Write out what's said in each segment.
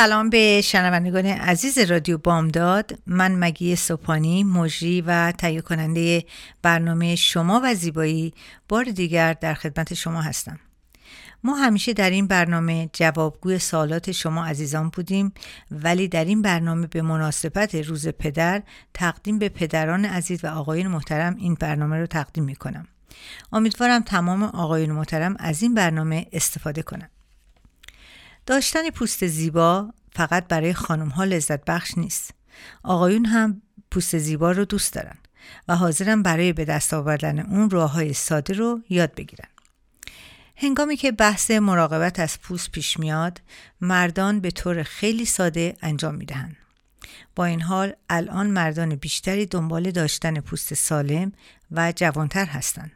سلام به شنوندگان عزیز رادیو بامداد. من مگی سوپانی مجری و تهیه کننده برنامه شما و زیبایی بار دیگر در خدمت شما هستم. ما همیشه در این برنامه جوابگوی سوالات شما عزیزان بودیم ولی در این برنامه به مناسبت روز پدر تقدیم به پدران عزیز و آقایون محترم این برنامه رو تقدیم می کنم امیدوارم تمام آقایون محترم از این برنامه استفاده کنند. داشتن پوست زیبا فقط برای خانم ها لذت بخش نیست. آقایون هم پوست زیبا رو دوست دارن و حاضرن برای به دست آوردن اون راه های ساده رو یاد بگیرن. هنگامی که بحث مراقبت از پوست پیش میاد، مردان به طور خیلی ساده انجام می‌دهند. با این حال الان مردان بیشتری دنبال داشتن پوست سالم و جوانتر هستند.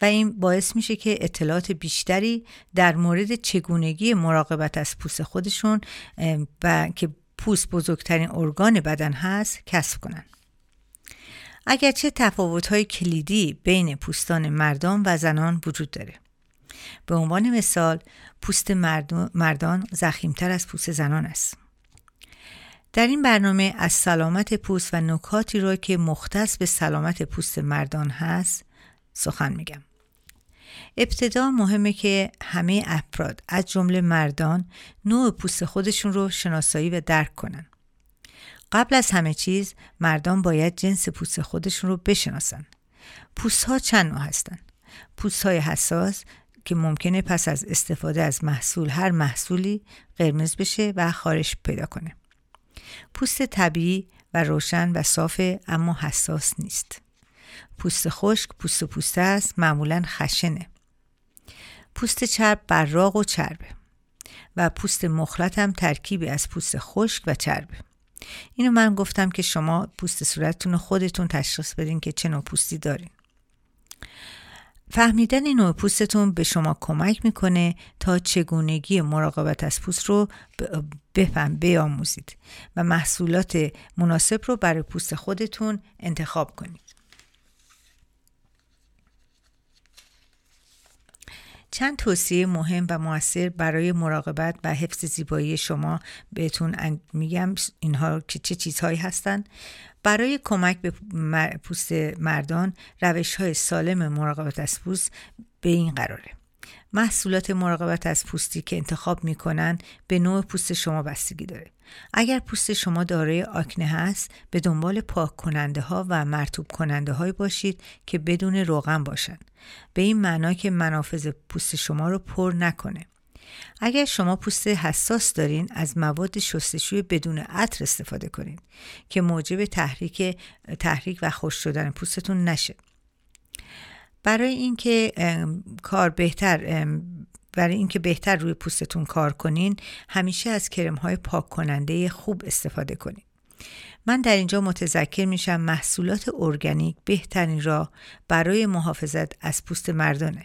و این باعث میشه که اطلاعات بیشتری در مورد چگونگی مراقبت از پوست خودشون و که پوست بزرگترین ارگان بدن هست کسب کنن. اگرچه تفاوت‌های کلیدی بین پوستان مردان و زنان وجود داره. به عنوان مثال پوست مردان زخیمتر از پوست زنان است. در این برنامه از سلامت پوست و نکاتی را که مختص به سلامت پوست مردان هست سخن میگم. ابتدا مهمه که همه افراد از جمله مردان نوع پوست خودشون رو شناسایی و درک کنن. قبل از همه چیز مردان باید جنس پوست خودشون رو بشناسن. پوست ها چند نوع هستن؟ پوست های حساس که ممکنه پس از استفاده از محصول هر محصولی قرمز بشه و خارش پیدا کنه. پوست طبیعی و روشن و صافه اما حساس نیست. پوست خشک پوست و پوسته است معمولا خشنه. پوست چرب براق و چربه و پوست مخلط هم ترکیبی از پوست خشک و چربه. اینو من گفتم که شما پوست صورتتون خودتون تشخیص بدین که چه نوع پوستی دارین. فهمیدن نوع پوستتون به شما کمک می‌کنه تا چگونگی مراقبت از پوست رو بفهم بیاموزید و محصولات مناسب رو برای پوست خودتون انتخاب کنید. چند توصیه مهم و موثر برای مراقبت و حفظ زیبایی شما بهتون میگم اینها که چه چیزهایی هستند. برای کمک به پوست مردان روش های سالم مراقبت از پوست به این قراره. محصولات مراقبت از پوستی که انتخاب می‌کنن به نوع پوست شما بستگی داره. اگر پوست شما دارای آکنه هست به دنبال پاک کننده ها و مرتوب کننده های باشید که بدون روغن باشند به این معنا که منافذ پوست شما رو پر نکنه. اگر شما پوست حساس دارین از مواد شستشوی بدون عطر استفاده کنید که موجب تحریک تحریک و خوش شدن پوستتون نشه. برای اینکه کار بهتر برای اینکه بهتر روی پوستتون کار کنین همیشه از کرم های پاک کننده خوب استفاده کنید من در اینجا متذکر میشم محصولات ارگانیک بهترین راه برای محافظت از پوست مردانه.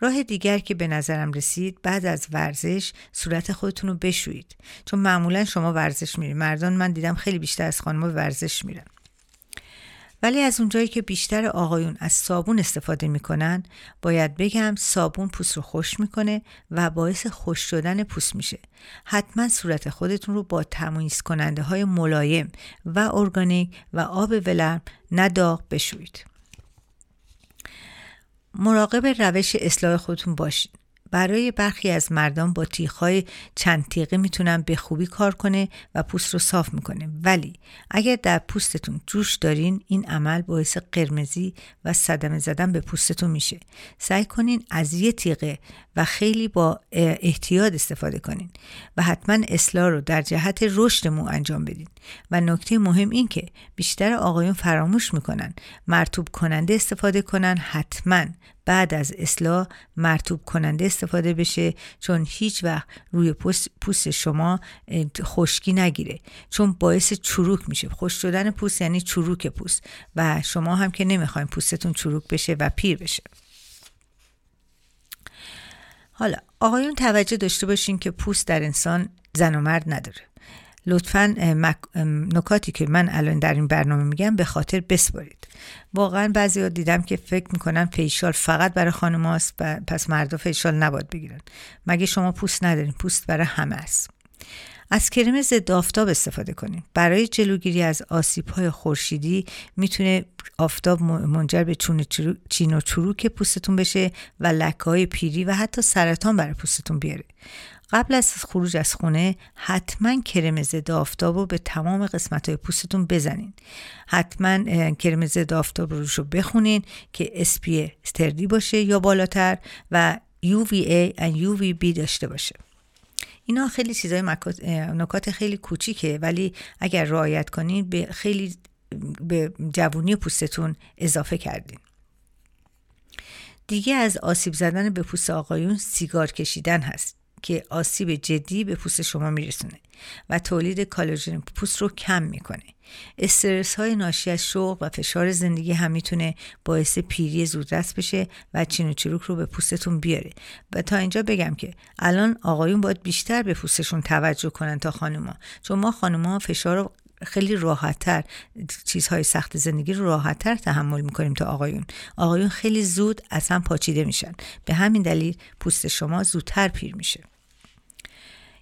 راه دیگر که به نظرم رسید بعد از ورزش صورت خودتون رو بشویید. چون معمولا شما ورزش میرید. مردان من دیدم خیلی بیشتر از خانم ورزش میرن. ولی از اونجایی که بیشتر آقایون از صابون استفاده می‌کنن باید بگم صابون پوست رو خوش می‌کنه و باعث خوش شدن پوست میشه. حتما صورت خودتون رو با تمیز کننده های ملایم و ارگانیک و آب ولرم نداغ بشویید. مراقب روش اصلاح خودتون باشید. برای برخی از مردان با تیغهای چند تیغه می‌تونن به خوبی کار کنه و پوست رو صاف می‌کنه. ولی اگر در پوستتون جوش دارین این عمل باعث قرمزی و صدمه زدن به پوستتون میشه. سعی کنین از یه تیغه و خیلی با احتیاط استفاده کنین و حتما اصلاح رو در جهت رشد مو انجام بدین. و نکته مهم این که بیشتر آقایون فراموش می‌کنن مرتوب کننده استفاده کنن حتما بعد از اصلاح مرتوب کننده استفاده بشه چون هیچ وقت روی پوست شما خشکی نگیره. چون باعث چروک میشه. خوش شدن پوست یعنی چروک پوست. و شما هم که نمی‌خواین پوستتون چروک بشه و پیر بشه. حالا آقایون توجه داشته باشین که پوست در انسان زن و مرد نداره. لطفا نکاتی که من الان در این برنامه میگم به خاطر بسپارید واقعا بعضی ها دیدم که فکر می‌کنن فیشال فقط برای خانم هاست پس مردا فیشال نباید بگیرن. مگه شما پوست ندارین؟ پوست برای همه است. از کرم ضد آفتاب استفاده کنید برای جلوگیری از آسیب های خورشیدی می‌تونه آفتاب منجر به چین و چروک پوستتون بشه و لکه های پیری و حتی سرطان برای پوستتون بیاره. قبل از خروج از خونه حتما کرم ضد آفتاب رو به تمام قسمت های پوستتون بزنین. حتما کرم ضد آفتاب رو بخونین که SPF استردی باشه یا بالاتر و UVA و UVB داشته باشه. اینا خیلی چیزای نکات خیلی کوچیکه ولی اگر رعایت کنین به خیلی به جوونی پوستتون اضافه کردین. دیگه از آسیب زدن به پوست آقایون سیگار کشیدن هست. که آسیب جدی به پوست شما میرسونه و تولید کالاژن پوست رو کم می‌کنه. استرس های ناشی از شوق و فشار زندگی هم می‌تونه باعث پیری زودرس بشه و چین و چروک رو به پوستتون بیاره. و تا اینجا بگم که الان آقایون باید بیشتر به پوستشون توجه کنن تا خانوما. چون ما خانوما فشار رو خیلی راحتتر چیزهای سخت زندگی رو راحتتر تحمل می‌کنیم تا آقایون. آقایون خیلی زود اصلا پاچیده میشن. به همین دلیل پوست شما زودتر پیر میشه.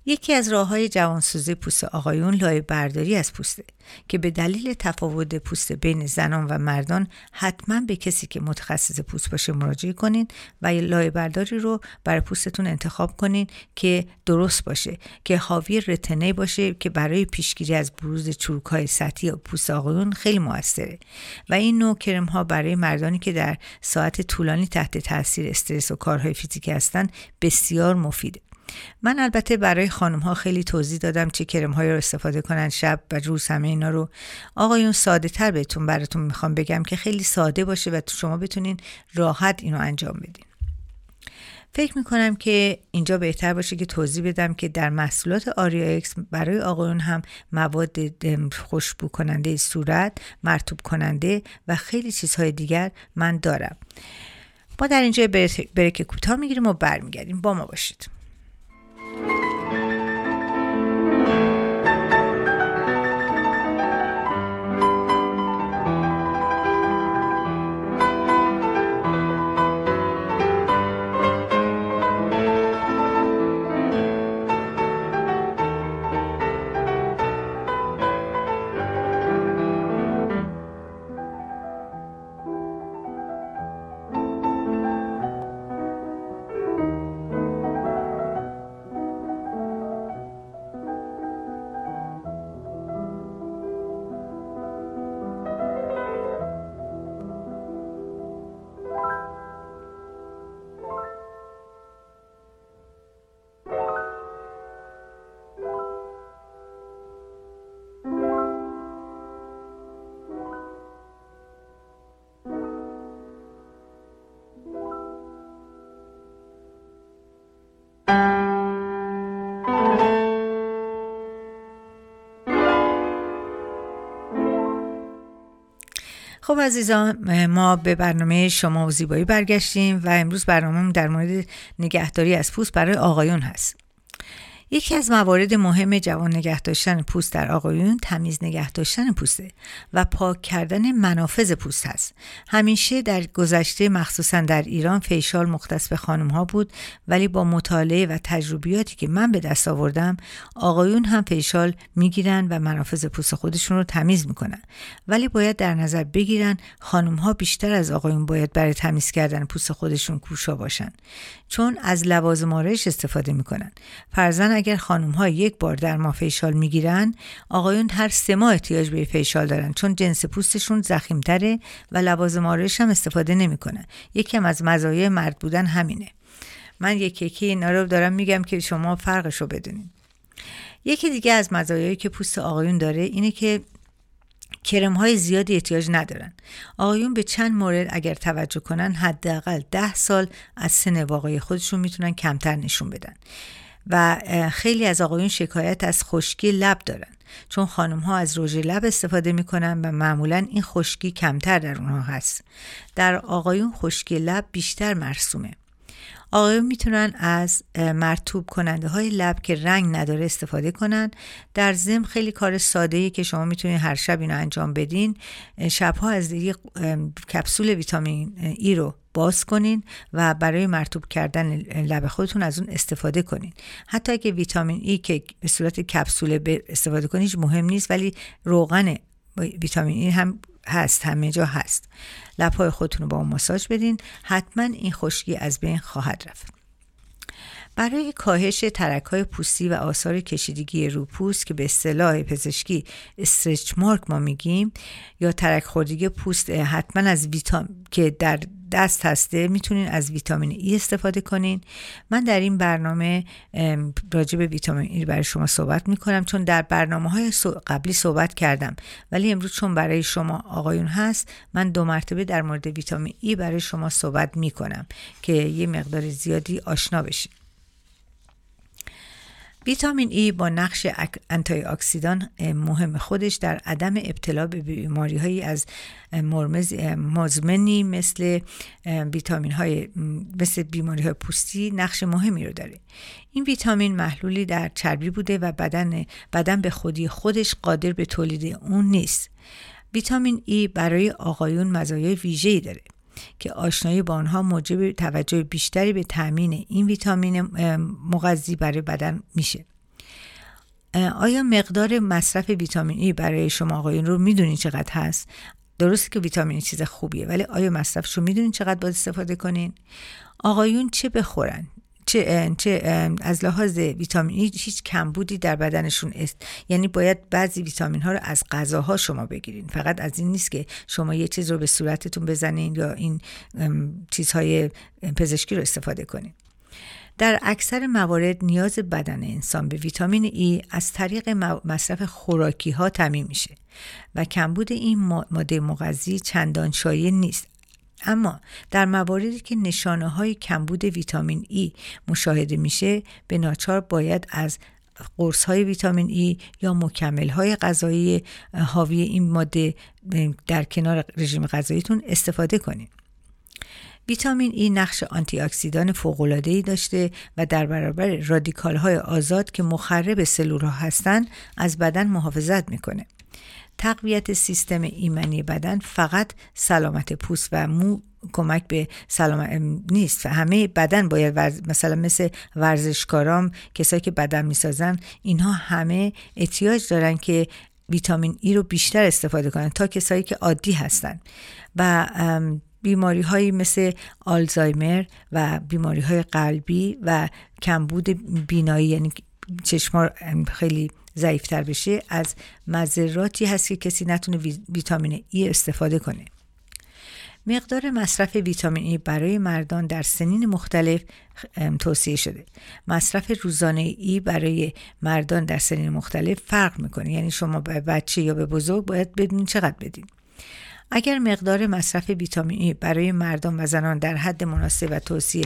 یکی از راه های جوانسوزی پوست آقایون لایه برداری از پوسته که به دلیل تفاوت پوست بین زنان و مردان حتما به کسی که متخصص پوست باشه مراجعه کنین و لایه برداری رو برای پوستتون انتخاب کنین که درست باشه که حاوی رتنه باشه که برای پیشگیری از بروز چروک های سطحی پوست آقایون خیلی موثره. و این نوع کرم ها برای مردانی که در ساعت طولانی تحت تاثیر استرس و کارهای فیزیکی هستن بسیار مفیده. من البته برای خانم ها خیلی توضیح دادم چه کرم های رو استفاده کنن شب و روز همه اینا رو. آقایون ساده تر بهتون براتون می‌خوام بگم که خیلی ساده باشه و شما بتونین راحت اینو انجام بدین. فکر می‌کنم که اینجا بهتر باشه که توضیح بدم که در محصولات آریا اکس برای آقایون هم مواد خوشبو کننده صورت مرتوب کننده و خیلی چیزهای دیگر من دارم. ما در اینجا بریک کوتاه می‌گیریم و برمیگردیم. با ما باشید. Thank you. خب عزیزان ما به برنامه شما و زیبایی برگشتیم و امروز برنامه در مورد نگهداری از پوست برای آقایون هست. یکی از موارد مهم جوان نگه داشتن پوست در آقایون تمیز نگه داشتن پوسته و پاک کردن منافذ پوست هست. همیشه در گذشته مخصوصا در ایران فیشال مختص به خانم ها بود ولی با مطالعه و تجربیاتی که من به دست آوردم آقایون هم فیشال می‌گیرن و منافذ پوست خودشون رو تمیز می‌کنن. ولی باید در نظر بگیرن خانم ها بیشتر از آقایون باید برای تمیز کردن پوست خودشون کوشا باشن. چون از لوازم آرایش استفاده می‌کنن. فرزن اگر خانم ها یک بار در ماه فیشال می‌گیرن آقایون هر سه ماه احتیاج به فیشال دارن چون جنس پوستشون تره و لوازم آرایش هم استفاده نمی‌کنن. یکی از مزایای مرد بودن همینه. من یکی یکی اینا رو دارم میگم که شما فرقش رو بدونید یکی دیگه از مزایایی که پوست آقایون داره اینه که کرم های زیادی احتیاج ندارن. آقایون به چند مورد اگر توجه کنن حداقل ده سال از سن واقعی خودشون می‌تونن کمتر نشون بدن. و خیلی از آقایون شکایت از خشکی لب دارن. چون خانم ها از رژ لب استفاده می‌کنن و معمولا این خشکی کمتر در اونها هست. در آقایون خشکی لب بیشتر مرسومه. آقایون می‌تونن از مرتوب کننده های لب که رنگ نداره استفاده کنن. در ضمن خیلی کار ساده ای که شما می‌تونید هر شب اینو انجام بدین شبها از یک کپسول ویتامین ای رو باز کنین و برای مرتوب کردن لب خودتون از اون استفاده کنین. حتی اگه ویتامین ای که به صورت کپسول استفاده کنید مهم نیست ولی روغن ویتامین ای هم هست همه جا هست. لبهای خودتون رو با اون ماساژ بدین. حتما این خشکی از بین خواهد رفت. برای کاهش ترک های پوستی و آثار کشیدگی رو پوست که به اصطلاح پزشکی استرچ مارک ما میگیم یا ترک خوردگی پوست حتما از ویتامین که در دست هسته می‌تونین از ویتامین ای استفاده کنین. من در این برنامه راجع به ویتامین ای برای شما صحبت می‌کنم چون در برنامه های قبلی صحبت کردم. ولی امروز چون برای شما آقایون هست من دو مرتبه در مورد ویتامین ای برای شما صحبت می‌کنم که یه مقدار زیادی آشنا بشین. ویتامین ای با نقش انتای اکسیدان مهم خودش در عدم ابتلا به بیماری هایی از مرمز مزمنی مثل ویتامین های مثل بیماری های پوستی نقش مهمی رو داره. این ویتامین محلولی در چربی بوده و بدن بدن به خودی خودش قادر به تولید اون نیست. ویتامین ای برای آقایون مزایای ویژه‌ای داره. که آشنایی با آنها موجب توجه بیشتری به تامین این ویتامین مغذی برای بدن میشه. آیا مقدار مصرف ویتامین ای برای شما آقایون رو می‌دونین چقدر هست؟ درسته که ویتامین چیز خوبیه ولی آیا مصرفش رو می‌دونین چقدر باید استفاده کنین؟ آقایون چه بخورن؟ چه, چه از لحاظ ویتامین هیچ کمبودی در بدنشون است. یعنی باید بعضی ویتامین ها رو از غذاها شما بگیرین. فقط از این نیست که شما یه چیز رو به صورتتون بزنین یا این چیزهای پزشکی رو استفاده کنین. در اکثر موارد نیاز بدن انسان به ویتامین ای از طریق مصرف خوراکی ها تعمین میشه و کمبود این ماده مغذی چندان شایع نیست. اما در مواردی که نشانه های کمبود ویتامین ای مشاهده میشه به ناچار باید از قرص های ویتامین ای یا مکمل های غذایی حاوی این ماده در کنار رژیم غذاییتون استفاده کنید. ویتامین ای نقش آنتی اکسیدان فوق ای داشته و در برابر رادیکال های آزاد که مخرب سلول ها هستند از بدن محافظت می‌کنه. تقویت سیستم ایمنی بدن فقط سلامت پوست و مو کمک به سلامت نیست. همه بدن باید مثلا مثل ورزشکارام کسایی که بدن می‌سازن اینها همه احتیاج دارن که ویتامین ای رو بیشتر استفاده کنن تا کسایی که عادی هستن. و بیماری هایی مثل آلزایمر و بیماری های قلبی و کمبود بینایی یعنی چشما خیلی ضعیفتر بشه از مذراتی هست که کسی نتونه ویتامین ای استفاده کنه. مقدار مصرف ویتامین ای برای مردان در سنین مختلف توصیه شده. مصرف روزانه ای برای مردان در سنین مختلف فرق می‌کنه. یعنی شما به بچه یا به بزرگ باید بدونید چقدر بدین. اگر مقدار مصرف ویتامین ای برای مردم و زنان در حد مناسب و توصیه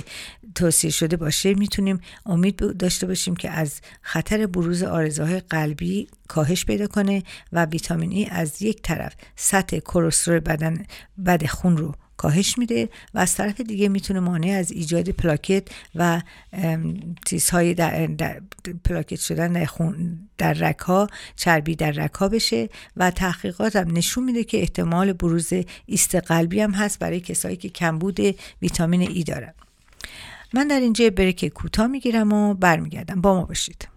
توصیه شده باشه می‌تونیم امید داشته باشیم که از خطر بروز آرزوهای قلبی کاهش پیدا کنه و ویتامین ای از یک طرف سطح کلسترول بدن بد خون رو کاهش میده و از طرف دیگه می‌تونه مانع از ایجاد پلاکت و چیزهای در, در پلاکت شدن در, خون در رکها چربی در رکها بشه و تحقیقات هم نشون میده که احتمال بروز ایست قلبی هم هست برای کسایی که کمبود ویتامین ای دارن. من در اینجا بریک کوتاه می‌گیرم و برمیگردم. با ما باشید.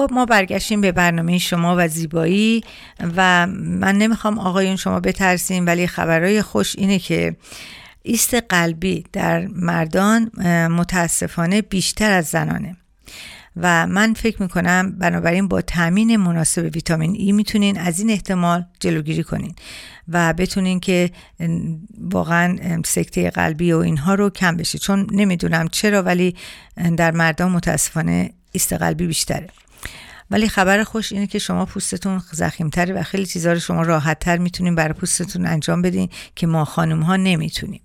خب ما برگشتیم به برنامه شما و زیبایی و من نمی‌خوام آقایون شما بترسیم ولی خبرهای خوش اینه که ایست قلبی در مردان متاسفانه بیشتر از زنانه. و من فکر می‌کنم بنابراین با تامین مناسب ویتامین ای می‌تونین از این احتمال جلوگیری کنین و بتونین که واقعا سکته قلبی و اینها رو کم بشه چون نمی‌دونم چرا ولی در مردان متاسفانه ایست قلبی بیشتره. ولی خبر خوش اینه که شما پوستتون زخیمتره و خیلی چیزها رو شما راحتتر می‌تونین برای پوستتون انجام بدین که ما خانم ها نمی‌تونیم.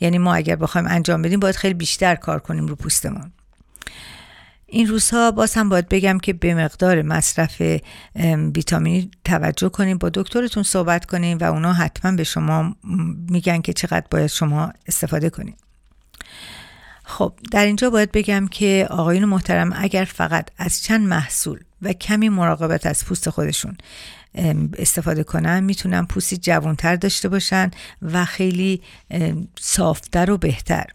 یعنی ما اگر بخوایم انجام بدیم باید خیلی بیشتر کار کنیم رو پوستمون. این روزها باز هم باید بگم که به مقدار مصرف ویتامینی توجه کنیم با دکترتون صحبت کنیم و اونا حتما به شما میگن که چقدر باید شما استفاده کنیم خب در اینجا باید بگم که آقایون محترم اگر فقط از چند محصول و کمی مراقبت از پوست خودشون استفاده کنن می‌تونن پوستی جوانتر داشته باشن و خیلی صافتر و بهتر.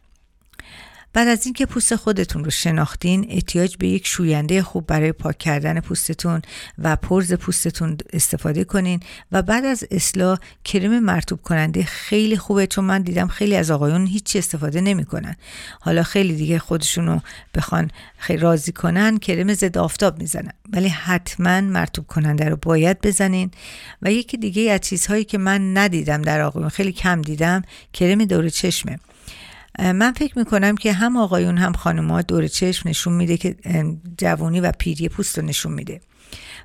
بعد از اینکه پوست خودتون رو شناختین احتیاج به یک شوینده خوب برای پاک کردن پوستتون و پرز پوستتون استفاده کنین و بعد از اصلاح کرم مرتوب کننده خیلی خوبه چون من دیدم خیلی از آقایون هیچی استفاده نمی‌کنن. حالا خیلی دیگه خودشون رو بخوان خیلی راضی کنن کرم ضد آفتاب می‌زنن. ولی حتما مرتوب کننده رو باید بزنین. و یکی دیگه از چیزهایی که من ندیدم در آقایون خیلی کم دیدم کرم دور چشمه. من فکر می‌کنم که هم آقایون هم خانوما دور چشم نشون میده که جوانی و پیری پوست رو نشون میده.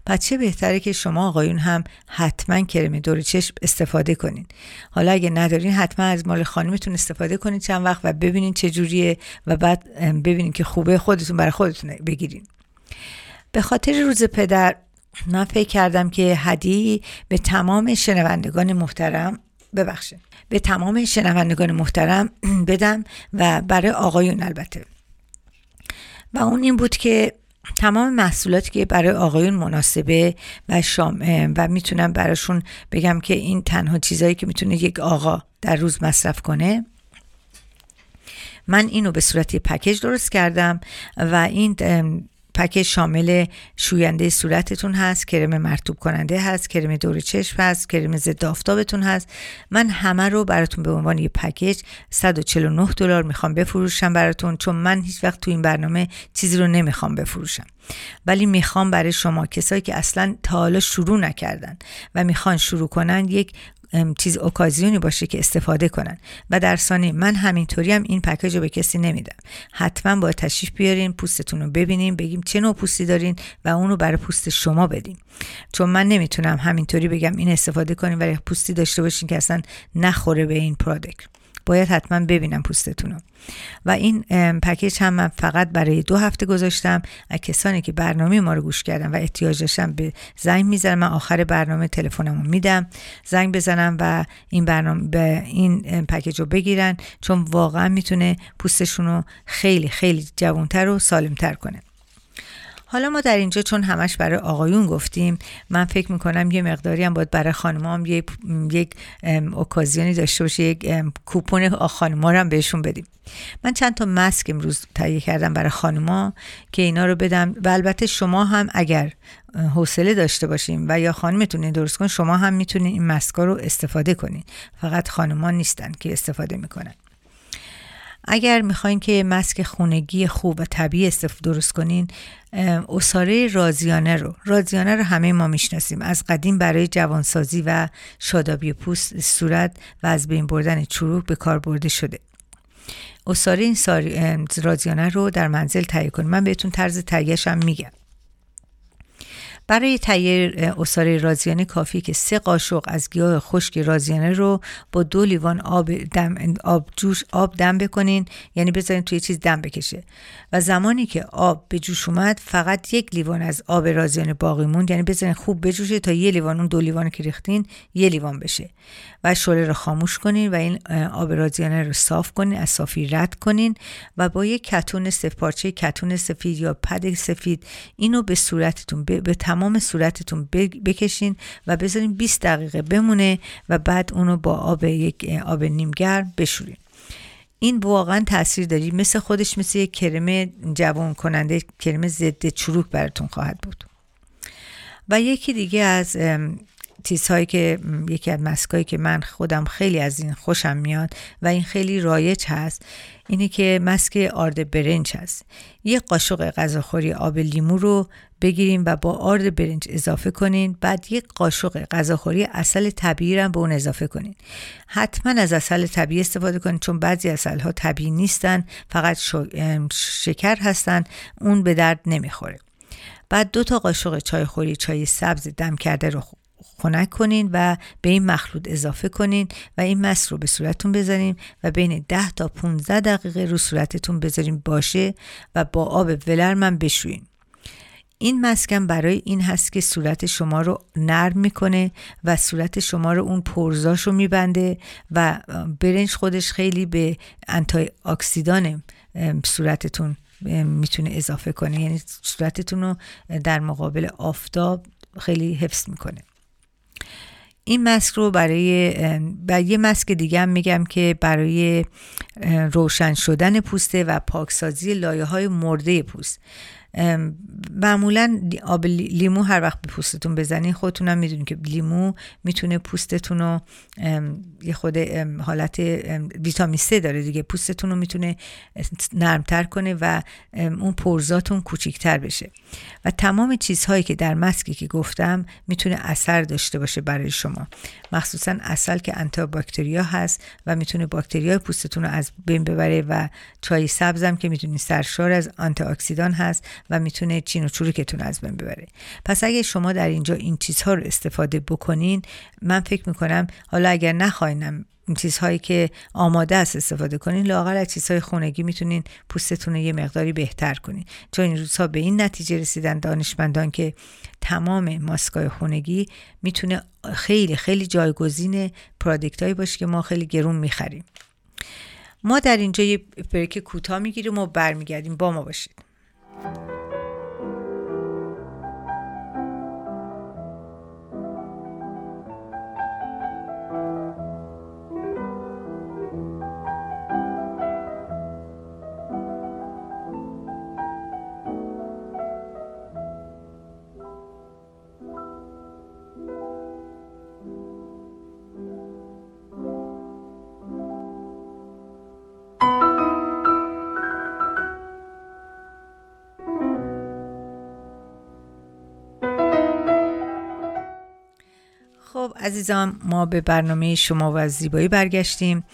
پس چه بهتره که شما آقایون هم حتما کرم دور چشم استفاده کنین. حالا اگه ندارین حتما از مال خانمتون استفاده کنین چند وقت و ببینین چه جوریه و بعد ببینین که خوبه خودتون برای خودتون بگیرین. به خاطر روز پدر من فکر کردم که هدیه به تمام شنوندگان محترم ببخشید. به تمام شنوندگان محترم بدم و برای آقایون البته. و اون این بود که تمام محصولاتی که برای آقایون مناسبه و شام و می‌تونم براشون بگم که این تنها چیزایی که می‌تونه یک آقا در روز مصرف کنه. من اینو به صورت پکیج درست کردم و این پک شامل شوینده صورتتون هست کرم مرتوب کننده هست کرم دور چشم هست کرم ضد آفتابتون هست. من همه رو براتون به عنوان یه پکیج 149 دلار می‌خوام بفروشم براتون چون من هیچ وقت تو این برنامه چیزی رو نمی‌خوام بفروشم. ولی می‌خوام برای شما کسایی که اصلا تا حالا شروع نکردن و می‌خوان شروع کنن یک چیز اوکازیونی باشه که استفاده کنن. و در ثانیه من همینطوری هم این پکیج رو به کسی نمیدم. حتما با تشریف بیارین پوستتون رو ببینیم بگیم چه نوع پوستی دارین و اونو برای پوست شما بدیم چون من نمی‌تونم همینطوری بگم این استفاده کنیم ولی پوستی داشته باشین که اصلا نخوره به این پرودکت باید حتما ببینم پوستتون و این پکیج هم من فقط برای دو هفته گذاشتم. از کسانی که برنامه ما رو گوش کردن و احتیاج داشتن به زنگ می‌زنم من آخر برنامه تلفنمو میدم. زنگ بزنم و این برنامه به این پکیج رو بگیرن. چون واقعا می‌تونه پوستشون رو خیلی خیلی جوانتر و سالمتر کنه. حالا ما در اینجا چون همش برای آقایون گفتیم من فکر می‌کنم یه مقداری هم باید برای خانم یک یک اوکازیونی داشته باشه یک کوپون خانما رو هم بهشون بدیم. من چند تا مسک امروز تهیه کردم برای خانما که اینا رو بدم و البته شما هم اگر حوصله داشته باشیم و یا خانمتون درست کن شما هم می‌تونید این مسکا رو استفاده کنین. فقط خانمان نیستن که استفاده می‌کنن. اگر می‌خواین که مسک خونگی خوب و طبیعی استفاده درست کنین اصاره رازیانه رو رازیانه رو همه ما می‌شناسیم. از قدیم برای جوانسازی و شادابی پوست صورت و از بین بردن چروک به کار برده شده. اصاره این رازیانه رو در منزل تهیه کنید من بهتون طرز تهیهش هم میگم. برای تهیه اصاره رازیانه کافی که سه قاشق از گیاه خشک رازیانه رو با دو لیوان آب دم آب جوش آب دم بکنین یعنی بذارین توی چیز دم بکشه. و زمانی که آب به جوش اومد فقط یک لیوان از آب رازیانه باقی موند. یعنی بذارین خوب بجوشه تا یه لیوان اون دو لیوان که ریختین یه لیوان بشه. و شعله رو خاموش کنین و این آب رازیانه رو صاف کنین از صافی رد کنین و با یک کتون سفید پارچه کتون سفید یا پد سفید اینو به صورتتون به تمام صورتتون بکشین و بذارین 20 دقیقه بمونه و بعد اونو با آب یک آب نیمگرم بشورین. این واقعا تاثیر داری. مثل خودش مثل یک کرم جوان کننده کرم ضد چروک براتون خواهد بود. و یکی دیگه از چیزهایی که یکی از مسکایی که من خودم خیلی از این خوشم میاد و این خیلی رایج هست اینه که مسک آرد برنج هست. یه قاشق غذاخوری آب لیمو رو بگیریم و با آرد برنج اضافه کنین بعد یک قاشق غذاخوری اصل طبیعی رو به اون اضافه کنین. حتما از اصل طبیعی استفاده کنین چون بعضی اصل ها طبیعی نیستن فقط شکر هستن اون به درد نمی‌خوره. بعد دو تا قاشق چای خوری چای سبز دم کرده رو خنک کنین و به این مخلوط اضافه کنین و این مس رو به صورتتون بذارین و بین 10 تا 15 دقیقه رو صورتتون بذارین باشه و با آب ولرمن بشوین. این مسکن برای این هست که صورت شما رو نرم می‌کنه و صورت شما رو اون پرزاش رو میبنده و برنج خودش خیلی به انتای اکسیدان صورتتون می‌تونه اضافه کنه. یعنی صورتتون رو در مقابل آفتاب خیلی حفظ می‌کنه. این مسک رو برای و یه مسک دیگه هم میگم که برای روشن شدن پوسته و پاکسازی لایه های مرده پوست. معمولا آب لیمو هر وقت به پوستتون بزنین خودتون هم می‌دونین که لیمو می‌تونه پوستتون رو یه خود حالت ویتامین سه داره دیگه. پوستتون رو می‌تونه نرمتر کنه و اون پرزاتون کوچیکتر بشه. و تمام چیزهایی که در مسکی که گفتم می‌تونه اثر داشته باشه برای شما. مخصوصا اصل که انتا باکتریا هست و می‌تونه باکتریای پوستتون رو از بین ببره و چای سبزم که می‌تونید سرشار از آنتی اکسیدان هست و می‌تونه چین و چروکتون از بین ببره. پس اگه شما در اینجا این چیزها رو استفاده بکنین من فکر می‌کنم حالا اگر نخواینم این چیزهایی که آماده است استفاده کنین لاغر از چیزهای خونگی می‌تونین پوستتون رو یه مقداری بهتر کنین. چون این روزها به این نتیجه رسیدن دانشمندان که تمام ماسکای خونگی می‌تونه خیلی خیلی جایگزین پرادکت باشه که ما خیلی گرون می‌خریم. ما در اینجا یه بریک کوتاه می‌گیریم و برمیگردیم. با ما باشید. Thank you. خب عزیزان ما به برنامه شما و زیبایی برگشتیم.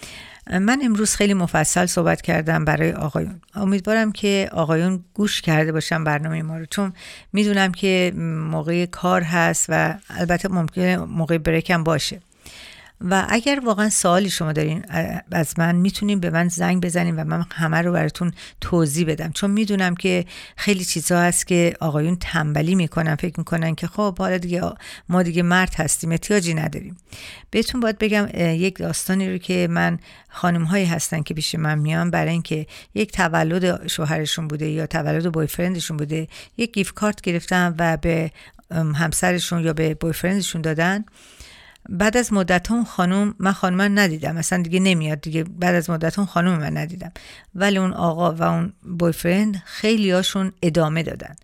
من امروز خیلی مفصل صحبت کردم برای آقایون. امیدوارم که آقایون گوش کرده باشن برنامه ما رو. چون می‌دونم که موقع کار هست و البته ممکنه موقع بریکم باشه. و اگر واقعا سوالی شما دارین از من می‌تونیم به من زنگ بزنیم و من همه رو براتون توضیح بدم. چون می‌دونم که خیلی چیزها هست که آقایون تنبلی می‌کنن فکر می‌کنن که خب حالا دیگه ما دیگه مرد هستیم احتیاجی نداریم. بهتون باید بگم یک داستانی رو که من خانم هایی هستن که پیش من میان برای اینکه یک تولد شوهرشون بوده یا تولد boyfriend شون بوده یک gift card گرفتن و به همسرشون یا به boyfriend شون دادن. بعد از مدت اون خانم من خانم من ندیدم. مثلا دیگه نمیاد دیگه. بعد از مدت اون خانم من ندیدم. ولی اون آقا و اون boyfriend خیلی هاشون ادامه دادن.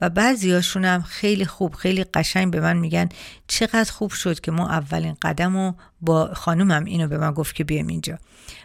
و بعضی هاشون هم خیلی خوب خیلی قشنگ به من میگن چقدر خوب شد که ما اولین قدم و با خانومم اینو به من گفت که بیام اینجا.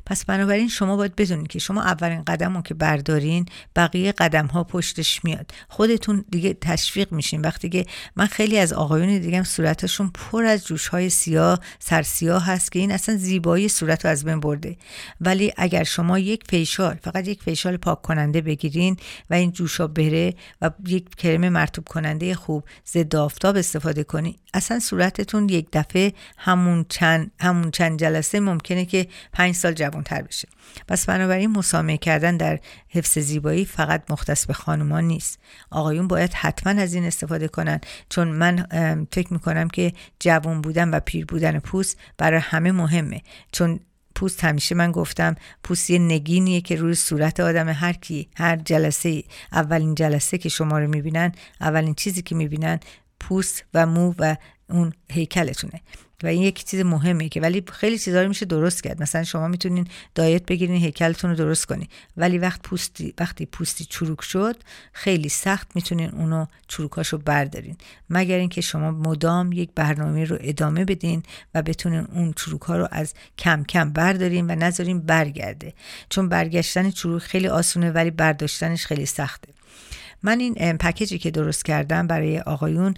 پس بنابراین شما باید بدونید که شما اولین قدم رو که بردارین بقیه قدم ها پشتش میاد. خودتون دیگه تشویق میشین. وقتی که من خیلی از آقایون دیگه صورتشون پر از جوش های سیاه سرسیاه هست که این اصلا زیبایی صورت رو از بین برده. ولی اگر شما یک فیشال فقط یک فیشال پاک کننده بگیرین و این جوشا بره و یک کرم مرتوب کننده خوب ضد آفتاب استفاده کنین اصلا صورتتون یک دفعه همون چند همون چند جلسه ممکنه که پنج سال جوانتر بشه. پس بنابراین مسامه کردن در حفظ زیبایی فقط مختص به خانومان نیست. آقایون باید حتما از این استفاده کنن چون من فکر می‌کنم که جوان بودن و پیر بودن پوست برای همه مهمه. چون پوست همیشه من گفتم پوست یه نگینیه که روی صورت آدم هر کی هر جلسه اولین جلسه که شما رو می‌بینن اولین چیزی که می‌بینن پوست و مو و اون هیکلتونه. و این یک چیز مهمه که ولی خیلی چیزا میشه درست کرد. مثلا شما می‌تونین دایت بگیرین هیکلتون رو درست کنین. ولی وقت پوستی وقتی پوستی چروک شد خیلی سخت می‌تونین اونو چروکاشو بردارین. مگر اینکه شما مدام یک برنامه رو ادامه بدین و بتونین اون چروک ها رو از کم کم بردارین و نذارین برگرده. چون برگشتن چروک خیلی آسونه ولی برداشتنش خیلی سخته. من این پکیجی که درست کردم برای آقایون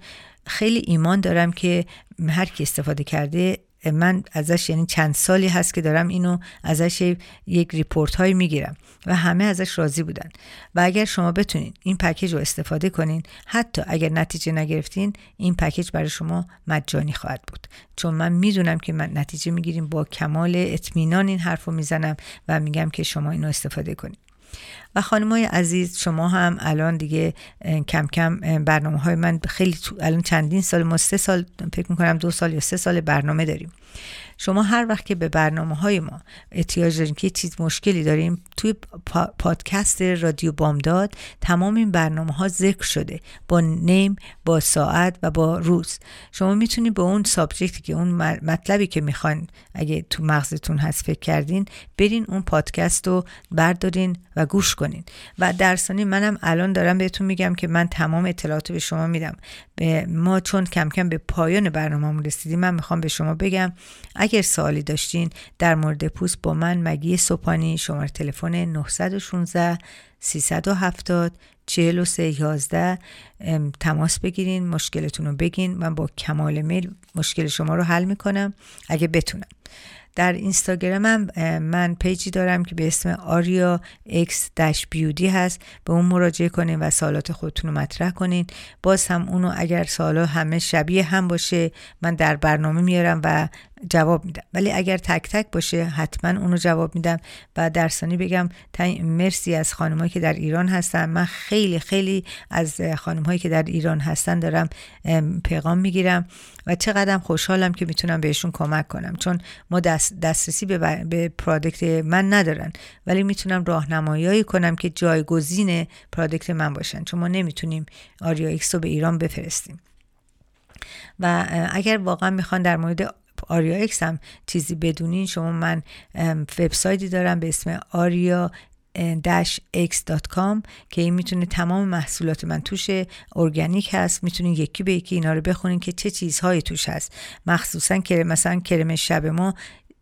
خیلی ایمان دارم که هر کی استفاده کرده من ازش یعنی چند سالی هست که دارم اینو ازش یک report هایی می‌گیرم و همه ازش راضی بودن. و اگر شما بتونین این پکیج رو استفاده کنین حتی اگر نتیجه نگرفتین این پکیج برای شما مجانی خواهد بود. چون من می‌دونم که من نتیجه می‌گیریم با کمال اطمینان این حرف رو می‌زنم و میگم که شما اینو استفاده کنین. و خانم های عزیز شما هم الان دیگه کم کم برنامه های من خیلی الان چندین سال ما سه سال فکر می‌کنم دو سال یا سه سال برنامه داریم. شما هر وقت که به برنامه های ما احتیاج دارین که چیز مشکلی داریم توی پادکست رادیو بامداد تمام این برنامه ها ذکر شده. با نیم با ساعت و با روز. شما می‌تونید به اون سابجکتی که اون مطلبی که می‌خواین اگه تو مغزتون هست فکر کردین برین اون پادکست رو بردارین و گوش کنین. و در منم الان دارم بهتون میگم که من تمام اطلاعات به شما میدم. به ما چون کم کم به پایان برنامه رسیدیم من می‌خوام به شما بگم اگر سوالی داشتین در مورد پوست با من مگی سوپانی شماره تلفن 916 370 43 11 تماس بگیرین مشکلتون رو بگین. من با کمال میل مشکل شما رو حل می‌کنم اگه بتونم. در اینستاگرامم من پیجی دارم که به اسم آریا X dash Beauty هست. به اون مراجعه کنین و سوالات خودتون رو مطرح کنین. باز هم اونو اگر سوالا همه شبیه هم باشه من در برنامه میارم و جواب میدم. ولی اگر تک تک باشه حتما اونو جواب میدم و در ثانی بگم مرسی از خانمهایی که در ایران هستن. من خیلی خیلی از خانمهایی که در ایران هستن دارم پیغام می‌گیرم و چقدرم خوشحالم که می‌تونم بهشون کمک کنم. چون ما دست دسترسی به, به product من ندارن. ولی می‌تونم راهنمایی کنم که جایگزین product من باشن. چون ما نمی‌تونیم آریا X رو به ایران بفرستیم. و اگر واقعا می‌خوان در مورد آریا اکس هم چیزی بدونین. شما من وبسایتی دارم به اسم آریا x.com که این می‌تونه تمام محصولات من توش ارگانیک هست. می‌تونین یکی به یکی اینا رو بخونین که چه چیزهایی توش هست. مخصوصا که مثلا کرم شب ما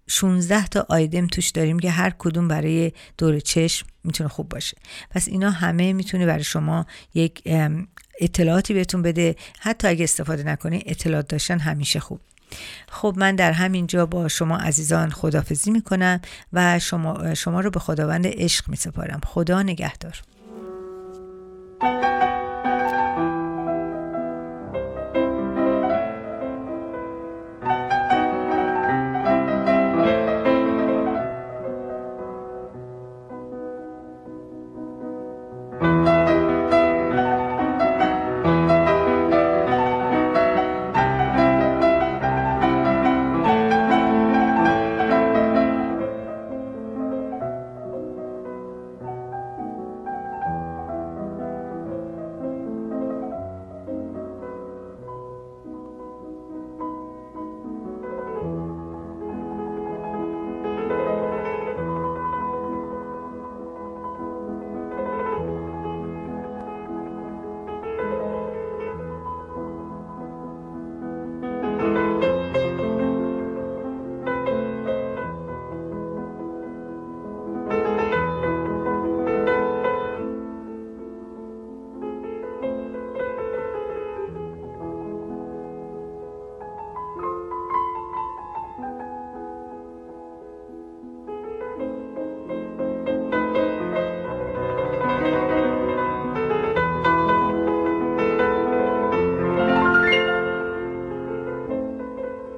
16 تا آیدم توش داریم که هر کدوم برای دور چشم می‌تونه خوب باشه. پس اینا همه می‌تونه برای شما یک اطلاعاتی بهتون بده. حتی اگه استفاده نکنی اطلاعات داشتن همیشه خوب. خب من در همین جا با شما عزیزان خدافزی می‌کنم و شما, شما رو به خداوند عشق میسپارم. خدا نگهدار.